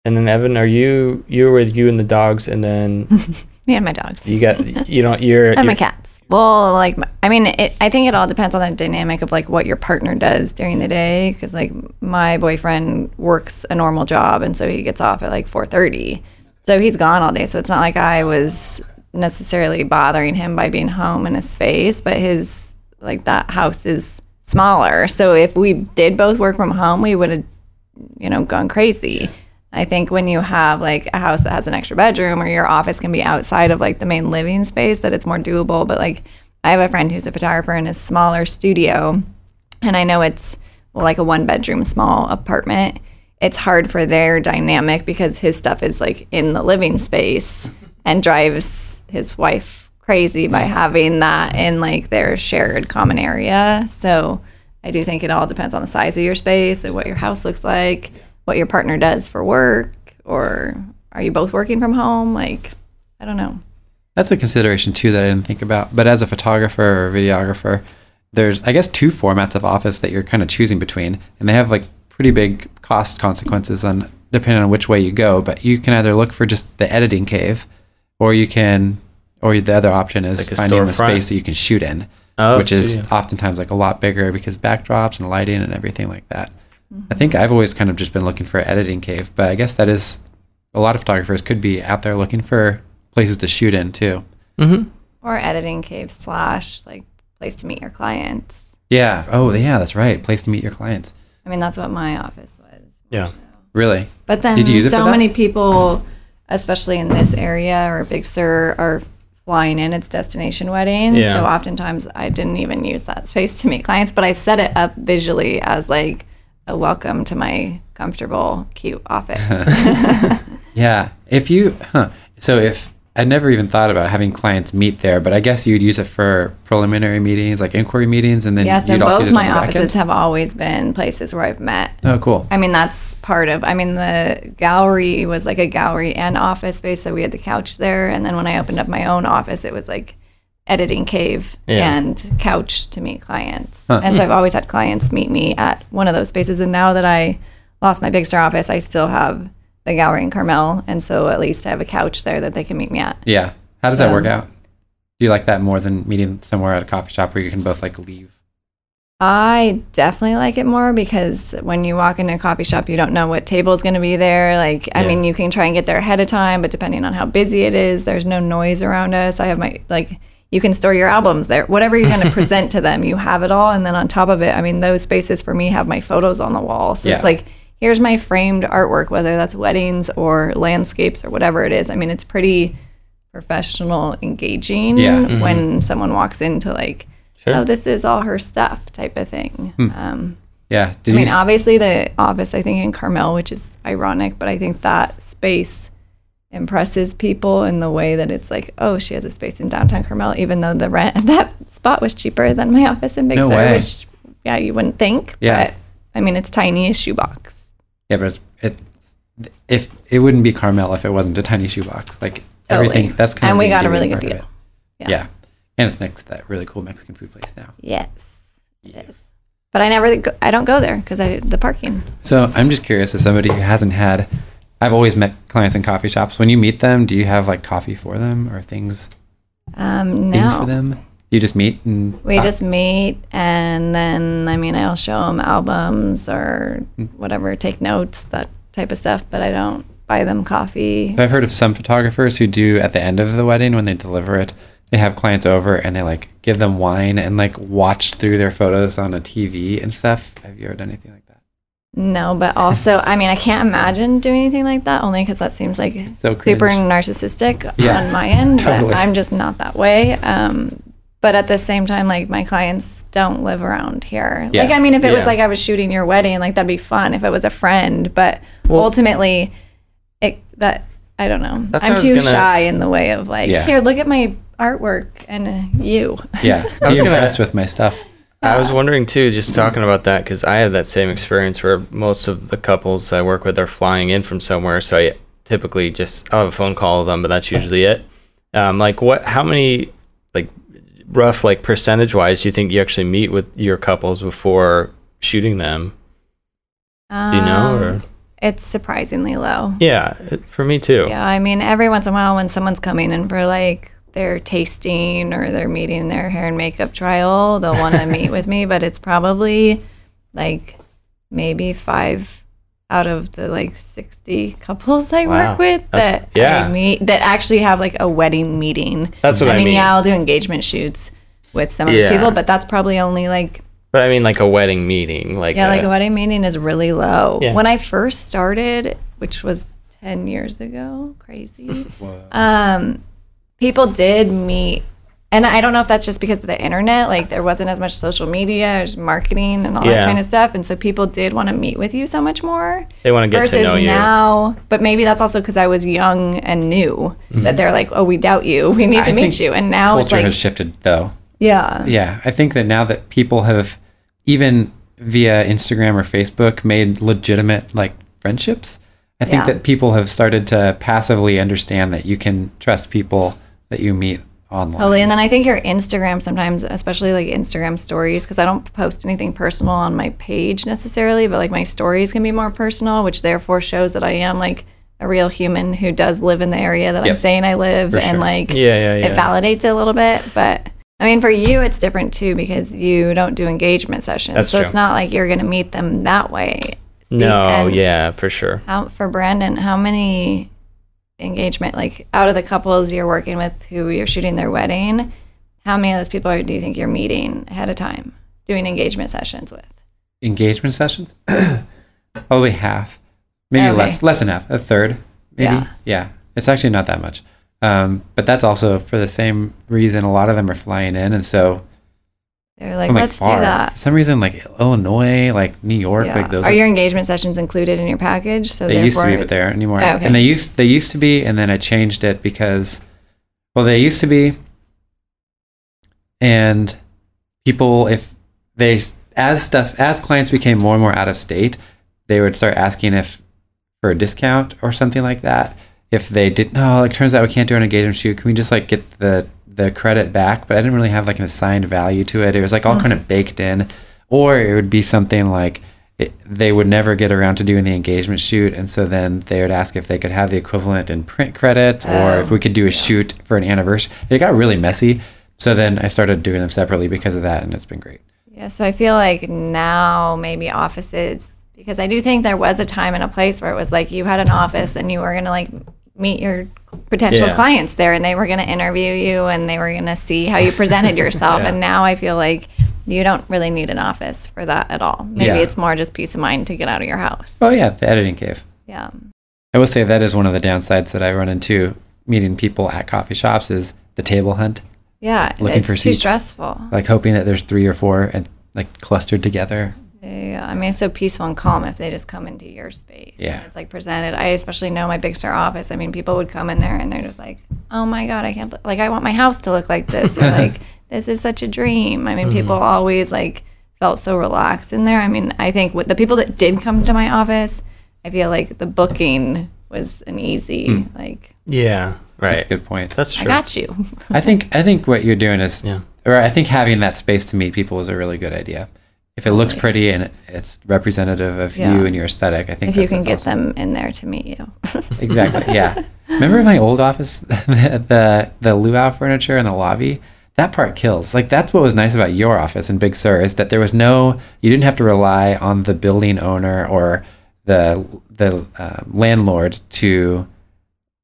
And then Evan, are you you're with you and the dogs, and then
Me and my dogs.
you got you don't you're,
and my
you're-
cats. Well, like I mean, it, I think it all depends on the dynamic of like what your partner does during the day. Because like my boyfriend works a normal job, and so he gets off at like four thirty. So he's gone all day. So it's not like I was necessarily bothering him by being home in a space, but his like that house is smaller. So if we did both work from home, we would have you know, gone crazy. I think when you have like a house that has an extra bedroom or your office can be outside of like the main living space, that it's more doable. But like, I have a friend who's a photographer in a smaller studio, and I know it's well, like a one bedroom small apartment. It's hard for their dynamic because his stuff is like in the living space and drives his wife crazy by having that in like their shared common area. So I do think it all depends on the size of your space and what your house looks like, what your partner does for work, or are you both working from home? Like, I don't know.
That's a consideration too that I didn't think about. But as a photographer or videographer, there's I guess two formats of office that you're kind of choosing between, and they have like pretty big cost consequences on depending on which way you go. But you can either look for just the editing cave, or you can, or the other option is
Like a
finding a space that you can shoot in,
Oh,
which is
studio.
oftentimes like a lot bigger because backdrops and lighting and everything like that. I mm-hmm. think I've always kind of just been looking for an editing cave, but I guess that is a lot of photographers could be out there looking for places to shoot in too.
Or editing cave slash like place to meet your clients.
Yeah. Oh, yeah, that's right. Place to meet your clients.
I mean, that's what my office was.
yeah.
Really?
But then
Did you use it
so
for that?
many people, especially in this area or Big Sur, are flying in. It's destination weddings.
Yeah.
So oftentimes I didn't even use that space to meet clients, but I set it up visually as like a welcome to my comfortable, cute office.
Yeah. If you, huh. So if I never even thought about having clients meet there, but I guess you'd use it for preliminary meetings, like inquiry meetings, and then
yes,
you'd
and
also
both my offices have always been places where I've met.
Oh, cool.
I mean, that's part of. I mean, the gallery was like a gallery and office space, so we had the couch there. And then when I opened up my own office, it was like editing cave
Yeah.
and couch to meet clients. And so hmm. I've always had clients meet me at one of those spaces. And now that I lost my Big Sur office, I still have the gallery in Carmel, and so at least I have a couch there that they can meet me at.
Yeah. How does that work out? Do you like that more than meeting somewhere at a coffee shop where you can both like leave?
I definitely like it more because when you walk into a coffee shop, you don't know what table is going to be there. Like, I
Yeah.
mean, you can try and get there ahead of time, but depending on how busy it is, there's no noise around us. I have my, like, you can store your albums there. Whatever you're going to present to them, you have it all. And then on top of it, I mean, those spaces for me have my photos on the wall. So
Yeah.
it's like, here's my framed artwork, whether that's weddings or landscapes or whatever it is. I mean, it's pretty professional, engaging
Yeah.
when someone walks into like,
Sure.
oh, this is all her stuff type of thing.
Hmm.
Um,
Yeah. Did
I mean,
s-
obviously the office, I think in Carmel, which is ironic, but I think that space impresses people in the way that it's like, oh, she has a space in downtown Carmel, even though the rent at that spot was cheaper than my office in Big
No
Sur,
way.
which, yeah, you wouldn't think.
Yeah.
But I mean, it's tiny as shoebox.
Yeah, but it's, it's if it wouldn't be Carmel if it wasn't a tiny shoebox. Like
Totally.
everything. That's kind of
And
of
we got a really good deal.
it. Yeah. And it's next to that really cool Mexican food place now.
Yes. Yes. But I never, go, I don't go there because I the parking.
So I'm just curious, as somebody who hasn't had, I've always met clients in coffee shops. When you meet them, do you have like coffee for them or things,
Um,
things for
no.
them? You just meet and
We just meet, and then I mean, I'll show them albums or
Hmm.
whatever, take notes, that type of stuff. But I don't buy them coffee.
So I've heard of some photographers who do at the end of the wedding when they deliver it, they have clients over and they like give them wine and like watch through their photos on a TV and stuff. Have you ever done anything like that?
No, but also, I mean, I can't imagine doing anything like that only because that seems like
so
super narcissistic
Yeah,
on my end.
totally.
But I'm just not that way. Um, but at the same time, like my clients don't live around here.
Yeah.
Like, I mean, if it was like I was shooting your wedding, like that'd be fun if it was a friend. But ultimately, it that I don't know. I'm too
gonna-
shy in the way of like,
Yeah.
here, look at my artwork and uh, you.
Yeah,
I was
be
gonna-
impressed with my stuff.
I was wondering too, just talking about that, because I have that same experience where most of the couples I work with are flying in from somewhere. So I typically just I'll have a phone call with them, but that's usually it. Um, like what? How many like rough like percentage wise do you think you actually meet with your couples before shooting them? Do you know? Or
Um, It's surprisingly low.
yeah, it- for me too.
Yeah, I mean, every once in a while when someone's coming in for like their tasting or they're meeting their hair and makeup trial, they'll want to meet with me, but it's probably like maybe five out of the like 60 couples I
Wow.
work with
That's-
that
yeah.
I meet that actually have like a wedding meeting.
That's what I
mean,
mean.
yeah, I'll do engagement shoots with some of these
Yeah.
people, but that's probably only like
But I mean, like a wedding meeting, like
yeah,
a-
like a wedding meeting is really low.
Yeah.
When I first started, which was 10 years ago, crazy.
Whoa.
um, people did meet, and I don't know if that's just because of the internet. Like there wasn't as much social media, there's marketing and all that kind of stuff, and so people did want to meet with you so much more.
they want to get
Versus
to know you.
now, but maybe that's also because I was young and new that they're like, "Oh, we doubt you. We need
Mm-hmm. I
to meet you." And now it's
Culture
like,
has shifted though.
yeah,
Yeah, I think that now that people have even via Instagram or Facebook made legitimate like friendships, I think
Yeah.
that people have started to passively understand that you can trust people that you meet online.
Totally. And then I think your Instagram sometimes, especially like Instagram stories, because I don't post anything personal on my page necessarily, but like my stories can be more personal, which therefore shows that I am like a real human who does live in the area that I'm saying I live.
For
and
sure.
like
Yeah, yeah, yeah.
it validates it a little bit. But I mean, for you, it's different too because you don't do engagement sessions.
That's
so it's not like you're going to meet them that way. See,
no,
and-
yeah, for sure.
how for Brandon, how many engagement like out of the couples you're working with who you're shooting their wedding, how many of those people are, do you think you're meeting ahead of time doing engagement sessions with?
Engagement sessions? Probably half. Maybe
Okay.
less less than half. A third. Maybe.
Yeah.
Yeah. It's actually not that much. Um, but that's also for the same reason a lot of them are flying in and so
They're like,
from like
let's
far.
do that.
For some reason like Illinois, like New York,
Yeah.
like those
are your engagement sessions included in your package? So
They used to be, but they aren't anymore.
Oh, okay.
And they used they used to be, and then I changed it because, well, they used to be, and people if they as stuff as clients became more and more out of state, they would start asking if for a discount or something like that. If they didn't, oh, no, like turns out we can't do an engagement shoot. Can we just like get the the credit back? But I didn't really have like an assigned value to it. It was like all hmm. kind of baked in, or it would be something like it, they would never get around to doing the engagement shoot, and so then they would ask if they could have the equivalent in print credit, or
Oh,
if we oh. could do a shoot for an anniversary. It got really messy. So then I started doing them separately because of that, and it's been great.
Yeah, so I feel like now maybe offices because I do think there was a time and a place where it was like you had an office and you were gonna like meet your potential
Yeah.
clients there and they were going to interview you and they were going to see how you presented yourself
Yeah.
and now i feel like you don't really need an office for that at all maybe
Yeah.
it's more just peace of mind to get out of your house
Oh yeah, the editing cave.
yeah
I will say that is one of the downsides that I run into meeting people at coffee shops is the table hunt.
yeah
Looking
it's
for
too
seats.
stressful
Like hoping that there's three or four and like clustered together.
Yeah, I mean it's so peaceful and calm if they just come into your space.
Yeah.
it's like presented. I especially know my Big Sur office. I mean, people would come in there and they're just like, "Oh my god, I can't bel- like I want my house to look like this." Or like, "This is such a dream." I mean, people mm-hmm. always like felt so relaxed in there. I mean, I think with the people that did come to my office, I feel like the booking was an easy hmm. like,
Yeah. Right.
That's a good point.
That's true.
"I got you."
I think I think what you're doing is,
Yeah.
or I think having that space to meet people is a really good idea. If it looks pretty and it's representative of
Yeah.
you and your aesthetic, I think
if you can get
awesome.
them in there to meet you.
exactly, yeah. Remember my old office, the the, the luau furniture in the lobby. That part kills. Like that's what was nice about your office in Big Sur is that there was no, you didn't have to rely on the building owner or the the uh, landlord to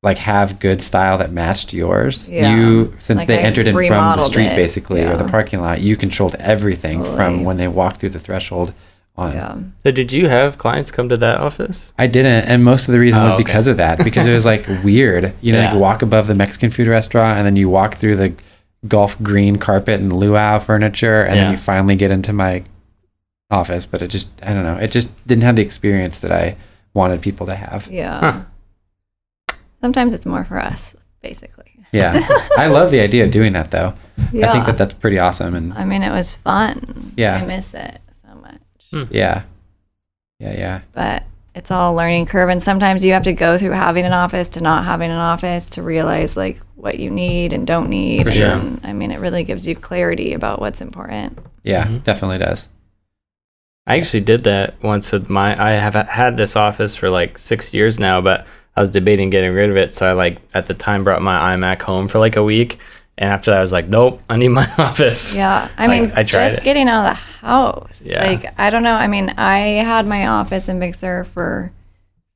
like have good style that matched yours.
Yeah.
You since
Like
they
I
entered in from the street
it.
basically or the parking lot, you controlled everything from when they walked through the threshold on.
yeah.
So did you have clients come to that office?
I didn't, and most of the reason
Oh,
was
okay.
because of that. Because it was like weird. You know,
Yeah.
you walk above the Mexican food restaurant, and then you walk through the golf green carpet and luau furniture, and
Yeah.
then you finally get into my office. But it just, I don't know, it just didn't have the experience that I wanted people to have.
Yeah.
Huh.
Sometimes it's more for us, basically.
Yeah, I love the idea of doing that, though.
Yeah.
I think that that's pretty awesome, and
I mean, it was fun.
Yeah.
I miss it so much.
yeah, yeah, yeah,
But it's all a learning curve. And sometimes you have to go through having an office to not having an office to realize like what you need and don't need.
For sure.
And, I mean, it really gives you clarity about what's important.
yeah.
Mhm.
Definitely does.
I actually did that once with my. I have had this office for like six years now, but I was debating getting rid of it. So I like at the time brought my iMac home for like a week, and after that I was like, nope, I need my office.
Yeah. I
Like,
mean,
I tried
just
it.
getting out of the house.
Yeah.
Like, I don't know. I mean, I had my office in Big Sur for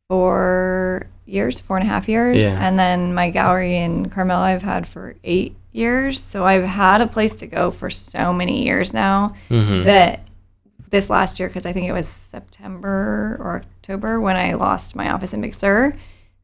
four years, four and a half years.
Yeah.
And then my gallery in Carmel, I've had for eight years. So I've had a place to go for so many years now
Mm-hmm.
that this last year, because I think it was September or October when I lost my office in Big Sur.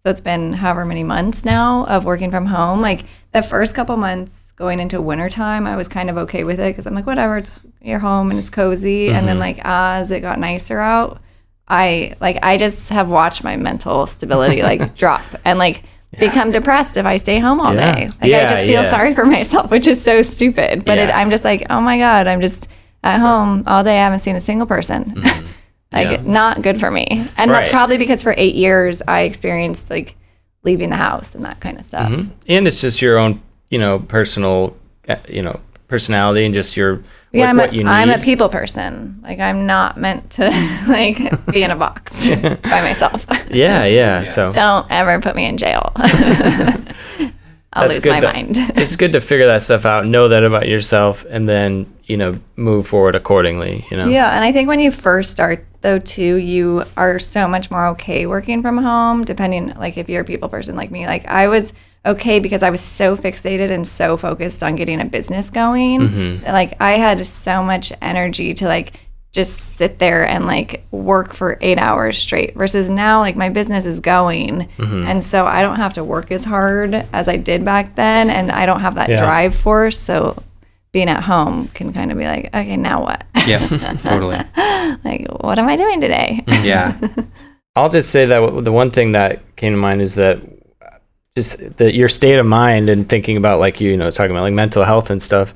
So it's been however many months now of working from home. Like the first couple months going into wintertime, I was kind of okay with it because I'm like, whatever, it's, you're home and it's cozy. And then mm-hmm. like as it got nicer out, I like I just have watched my mental stability like drop and like become depressed if I stay home all
Yeah.
day. Like I just feel
yeah.
sorry for myself, which is so stupid. But it, I'm just like, oh my god, I'm just at home all day. I haven't seen a single person.
Mm-hmm. like. Yeah.
not good for me. And that's probably because for eight years I experienced like leaving the house and that kind of stuff.
Mm-hmm. and it's just your own, you know, personal, uh, you know, personality and just your
Yeah,
what,
I'm
what
a,
you need.
I'm a people person. Like I'm not meant to like be in a box by myself.
yeah, yeah. So
Don't ever put me in jail. I'll
That's
lose
good
my
to-
mind.
it's good to figure that stuff out, know that about yourself, and then you know move forward accordingly. You know.
Yeah, and I think when you first start though too, you are so much more okay working from home, depending like if you're a people person like me. Like I was okay because I was so fixated and so focused on getting a business going.
Mm-hmm.
Like I had so much energy to like just sit there and like work for eight hours straight versus now like my business is going
Mm-hmm.
and so i don't have to work as hard as i did back then and i don't have that
Yeah.
drive force so being at home can kind of be like okay now what
Yeah, totally.
like what am i doing today?
Yeah,
I'll just say that the one thing that came to mind is that just that your state of mind and thinking about like you know talking about like mental health and stuff.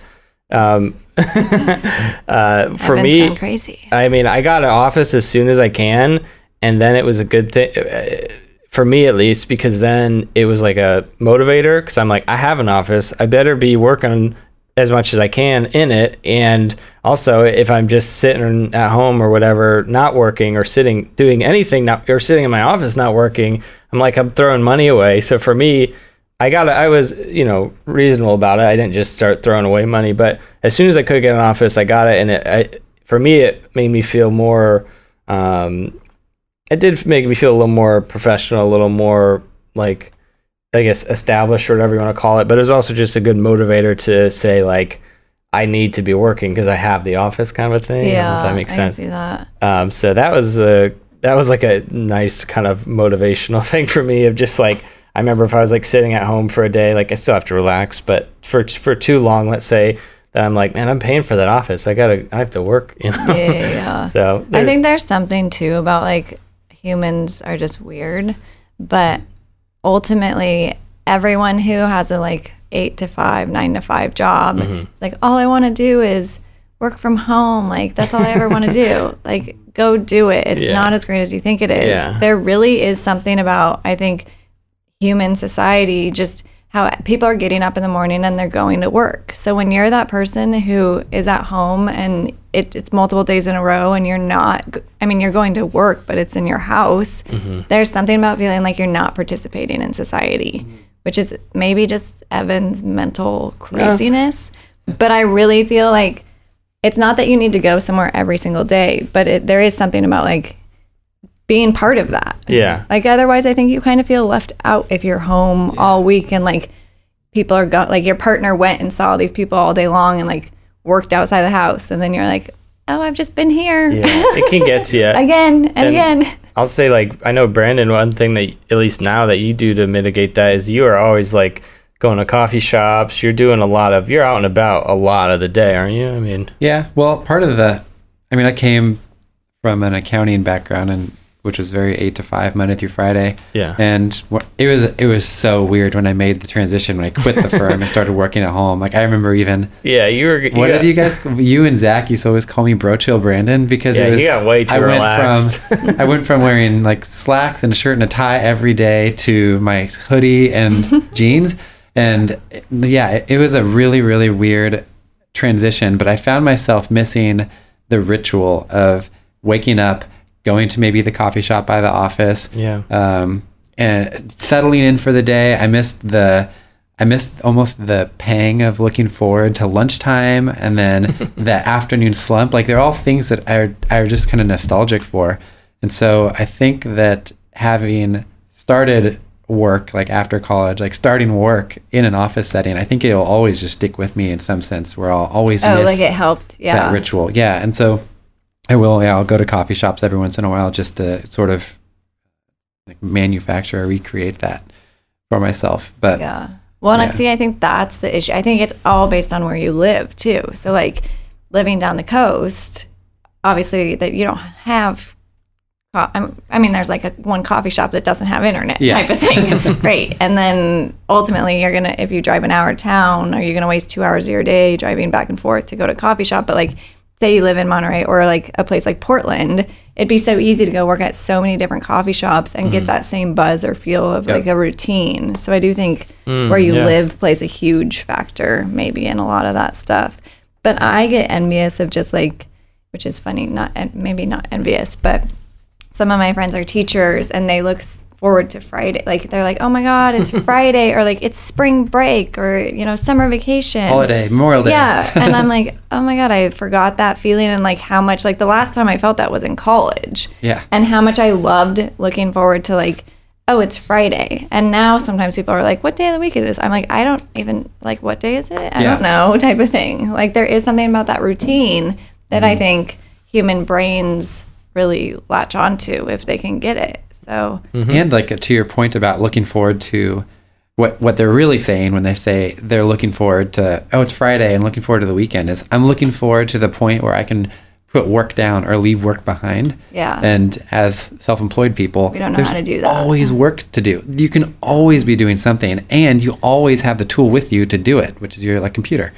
Um, uh, for me,
crazy.
I mean, I got an office as soon as I can, and then it was a good thing uh, for me at least because then it was like a motivator because I'm like, I have an office, I better be working as much as I can in it, and also if I'm just sitting at home or whatever, not working or sitting doing anything, not or sitting in my office not working, I'm like I'm throwing money away. So for me. I got. I was, you know, reasonable about it. I didn't just start throwing away money, but as soon as I could get an office, I got it, and it, I, for me, it made me feel more. Um, it did make me feel a little more professional, a little more like I guess established or whatever you want to call it, but it's also just a good motivator to say like I need to be working because I have the office kind of a thing. I don't know
Yeah,
if that makes
I
sense.
see that.
Um, so that was a that was like a nice kind of motivational thing for me of just like I remember if I was like sitting at home for a day, like I still have to relax, but for for too long, let's say that I'm like, man, I'm paying for that office. I gotta I have to work, you know.
Yeah, yeah, yeah.
So
I think there's something too about like humans are just weird, but ultimately, everyone who has a like eight to five, nine to five job, mm-hmm. it's like all I want to do is work from home. Like that's all I ever want to do. Like go do it. It's
Yeah.
not as great as you think it is.
Yeah.
There really is something about I think human society just how people are getting up in the morning and they're going to work. So when you're that person who is at home and it, it's multiple days in a row and you're not, i mean, you're going to work, but it's in your house, mm-hmm. there's something about feeling like you're not participating in society, which is maybe just Evynn's mental craziness. But I really feel like it's not that you need to go somewhere every single day, but it, there is something about like being part of that.
yeah.
Like otherwise, I think you kind of feel left out if you're home all week and like people are go- like your partner went and saw these people all day long and like worked outside the house, and then you're like, oh, I've just been here
Yeah, it can get to you.
again and,
And-
again.
I'll say like I know Brandon. One thing that at least now that you do to mitigate that is you are always like going to coffee shops. You're doing a lot of. You're out and about a lot of the day, aren't you? I mean,
Yeah, well, part of the, I mean, I came from an accounting background and which was very eight to five Monday through Friday.
Yeah.
And it was it was so weird when I made the transition when I quit the firm and started working at home. Like I remember even
yeah, you were. You
what
got-
did you guys you and Zach used to always call me Bro Chill Brandon because
Yeah,
it was
you got way too
I went
relaxed.
from I went from wearing like slacks and a shirt and a tie every day to my hoodie and jeans and yeah it, it was a really really weird transition but I found myself missing the ritual of waking up going to maybe the coffee shop by the office
Yeah.
um, and settling in for the day. I missed the, I missed almost the pang of looking forward to lunchtime and then that afternoon slump. Like they're all things that are are just kind of nostalgic for. And so I think that having started work like after college, like starting work in an office setting, I think it'll always just stick with me in some sense where I'll always
Oh,
miss
like it helped. Yeah.
that ritual. Yeah, and so I will. Yeah, I'll go to coffee shops every once in a while just to sort of like manufacture or recreate that for myself. But
Yeah. Well, and I
Yeah.
see, I think that's the issue. I think it's all based on where you live too. So, like living down the coast, obviously, that you don't have. I mean, there's like a one coffee shop that doesn't have internet
Yeah.
type of thing. Great. And then ultimately, you're gonna if you drive an hour to town, are you gonna waste two hours of your day driving back and forth to go to a coffee shop? But like, say you live in Monterey or like a place like Portland, it'd be so easy to go work at so many different coffee shops and get mm. that same buzz or feel of
Yep.
like a routine. So I do think mm, where you
yeah.
live plays a huge factor, maybe in a lot of that stuff. But I get envious of just like, which is funny, not maybe not envious, but some of my friends are teachers and they look forward to Friday. Like they're like, oh my God, it's Friday, or like it's spring break, or you know, summer vacation.
holiday, Memorial Day.
Yeah. and I'm like, oh my God, I forgot that feeling and like how much, like the last time I felt that was in college.
Yeah.
And how much I loved looking forward to like, oh, it's Friday. And now sometimes people are like, what day of the week it is? I'm like, I don't even, like, what day is it? I
Yeah.
don't know, type of thing. Like, there is something about that routine that
Mm-hmm.
I think human brains really latch onto if they can get it. So, mm-hmm.
And like to your point about looking forward to what what they're really saying when they say they're looking forward to oh it's Friday and looking forward to the weekend is I'm looking forward to the point where I can put work down or leave work behind.
Yeah.
And as self-employed people,
We don't know
there's
how to do that.
Always mm-hmm. work to do. You can always be doing something, and you always have the tool with you to do it, which is your like computer.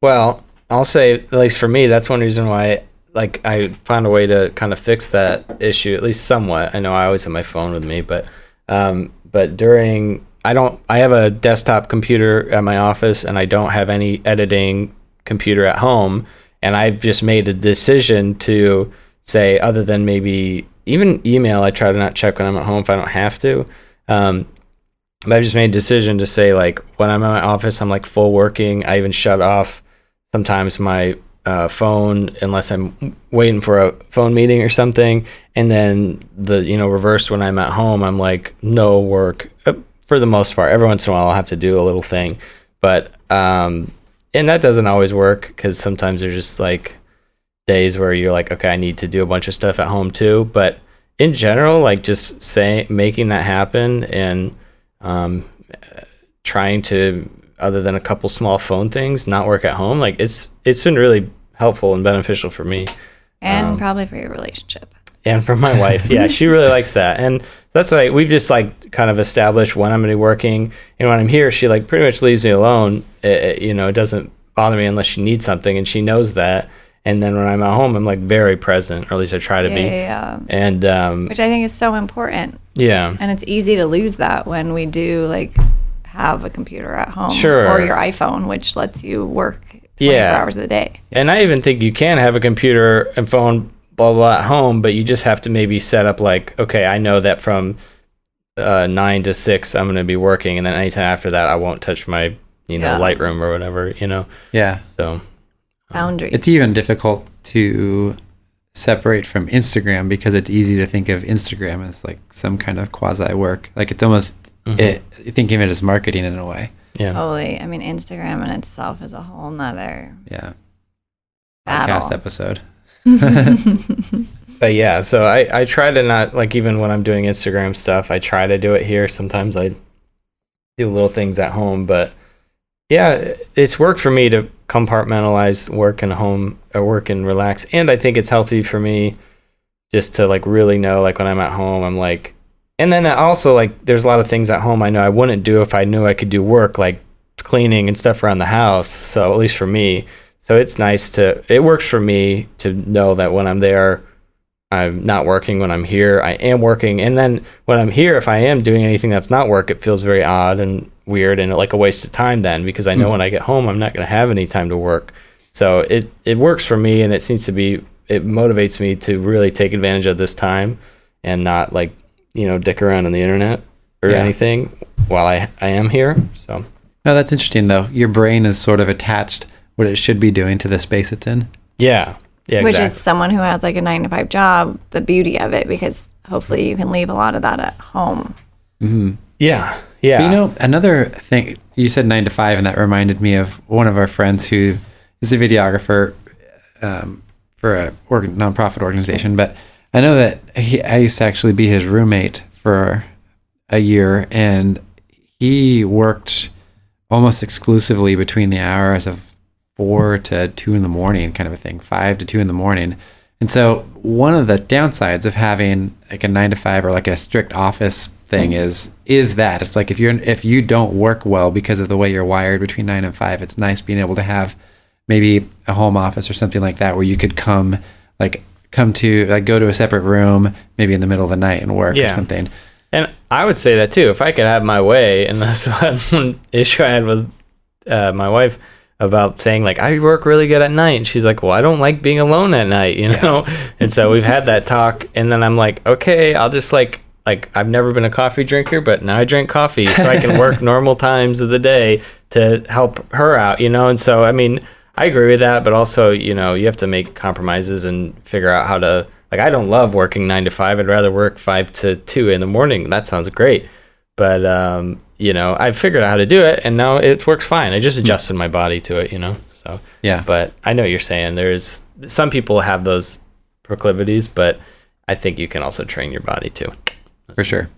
Well, I'll say at least for me, that's one reason why like I found a way to kind of fix that issue at least somewhat. I know I always have my phone with me, but um, but during I don't I have a desktop computer at my office and I don't have any editing computer at home and I've just made a decision to say other than maybe even email I try to not check when I'm at home if I don't have to. Um, but I've just made a decision to say like when I'm at my office, I'm like full working. I even shut off sometimes my uh, phone unless I'm waiting for a phone meeting or something. And then the you know reverse when I'm at home, I'm like no work uh, for the most part. Every once in a while, I'll have to do a little thing, but um, and that doesn't always work because sometimes there's just like days where you're like, okay, I need to do a bunch of stuff at home too. But in general, like just saying, making that happen and um, trying to, other than a couple small phone things, not work at home, like it's it's been really helpful and beneficial for me
and
Um,
probably for your relationship.
and for my wife. Yeah, she really likes that, and that's like we've just like kind of established when I'm going to be working, and when I'm here, she like pretty much leaves me alone. It, it- you know, it doesn't bother me unless she needs something, and she knows that. And then when I'm at home, I'm like very present, or at least I try to
Yeah,
be.
yeah, yeah.
And um,
Which I think is so important.
yeah,
And it's easy to lose that when we do like have a computer at home
Sure.
or your iPhone, which lets you work 24
Yeah.
hours a day.
and I even think you can have a computer and phone blah blah at home, but you just have to maybe set up like, okay, I know that from uh, nine to six I'm going to be working, and then anytime after that I won't touch my you know
Yeah.
Lightroom or whatever, you know.
Yeah.
So
Boundaries.
It's even difficult to separate from Instagram because it's easy to think of Instagram as like some kind of quasi work. Like it's almost
Mhm.
it, thinking of it as marketing in a way.
yeah.
Totally. I mean, Instagram in itself is a whole nother
Yeah.
battle.
Podcast episode.
but yeah so I, I try to not like even when i'm doing instagram stuff i try to do it here sometimes i do little things at home but yeah it's worked for me to compartmentalize work and home or work and relax and i think it's healthy for me just to like really know like when i'm at home i'm like and then I also like there's a lot of things at home i know i wouldn't do if i knew i could do work like cleaning and stuff around the house so at least for me so it's nice to it works for me to know that when i'm there I'm not working when I'm here. I am working. And then when I'm here, if I am doing anything that's not work, it feels very odd and weird and like a waste of time then because I know
Mm.
when I get home, I'm not going to have any time to work. So it, it works for me and it seems to be, it motivates me to really take advantage of this time and not like, you know, dick around on the internet or
Yeah.
anything while I, I am here. So
No, that's interesting though. Your brain is sort of attached what it should be doing to the space it's in.
yeah. Yeah.
Which
exactly.
is someone who has like a nine to five job, the beauty of it, because hopefully you can leave a lot of that at home.
yeah. Yeah.
But you know, another thing you said nine to five, and that reminded me of one of our friends who is a videographer um, for a org- nonprofit organization. But I know that he, I used to actually be his roommate for a year, and he worked almost exclusively between the hours of four hmm. to two in the morning, kind of a thing, five to two in the morning. And so one of the downsides of having like a nine to five or like a strict office thing hmm. is is that it's like if you're if you don't work well because of the way you're wired between nine and five, it's nice being able to have maybe a home office or something like that where you could come like come to like go to a separate room maybe in the middle of the night and work or something.
And I would say that too. If I could have my way, and that's one issue I had with uh, my wife about saying like I work really good at night, and she's like, "Well, I don't like being alone at night," you know. and so we've had that talk, and then I'm like, "Okay, I'll just like like I've never been a coffee drinker, but now I drink coffee, so I can work normal times of the day to help her out, you know." And so I mean, I agree with that, but also you know you have to make compromises and figure out how to like I don't love working nine to five. I'd rather work five to two in the morning. That sounds great. But um, you know, I figured out how to do it and now it works fine. I just adjusted my body to it, you know. So
Yeah.
but I know what you're saying there's some people have those proclivities, but I think you can also train your body too.
For sure.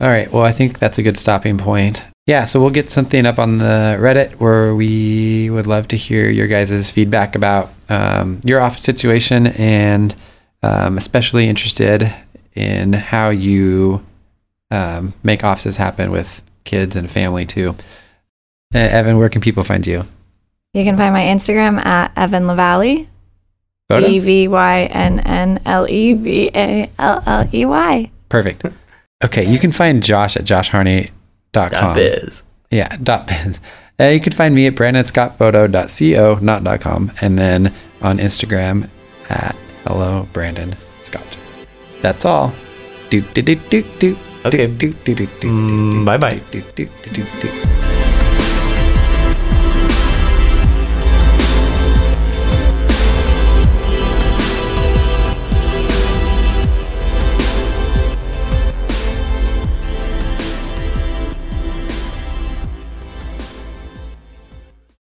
All right. Well, I think that's a good stopping point. Yeah. So we'll get something up on the Reddit where we would love to hear your guys' feedback about um, your office situation and um, especially interested in how you um, make offices happen with kids and family too. Uh, Evynn, where can people find you?
You can find my Instagram at Evynn
Levalley?
E V Y N N L E V A L L E Y.
Perfect. Okay. You can find Josh at joshharney.com.
That biz.
Yeah, dot biz. Uh, you can find me at brandonscottphoto.co, not dot .com, and then on Instagram at hello Brandon Scott. That's all. Do do do do do.
Okay.
Do do do do.
Mm, bye bye.
Do do do do do.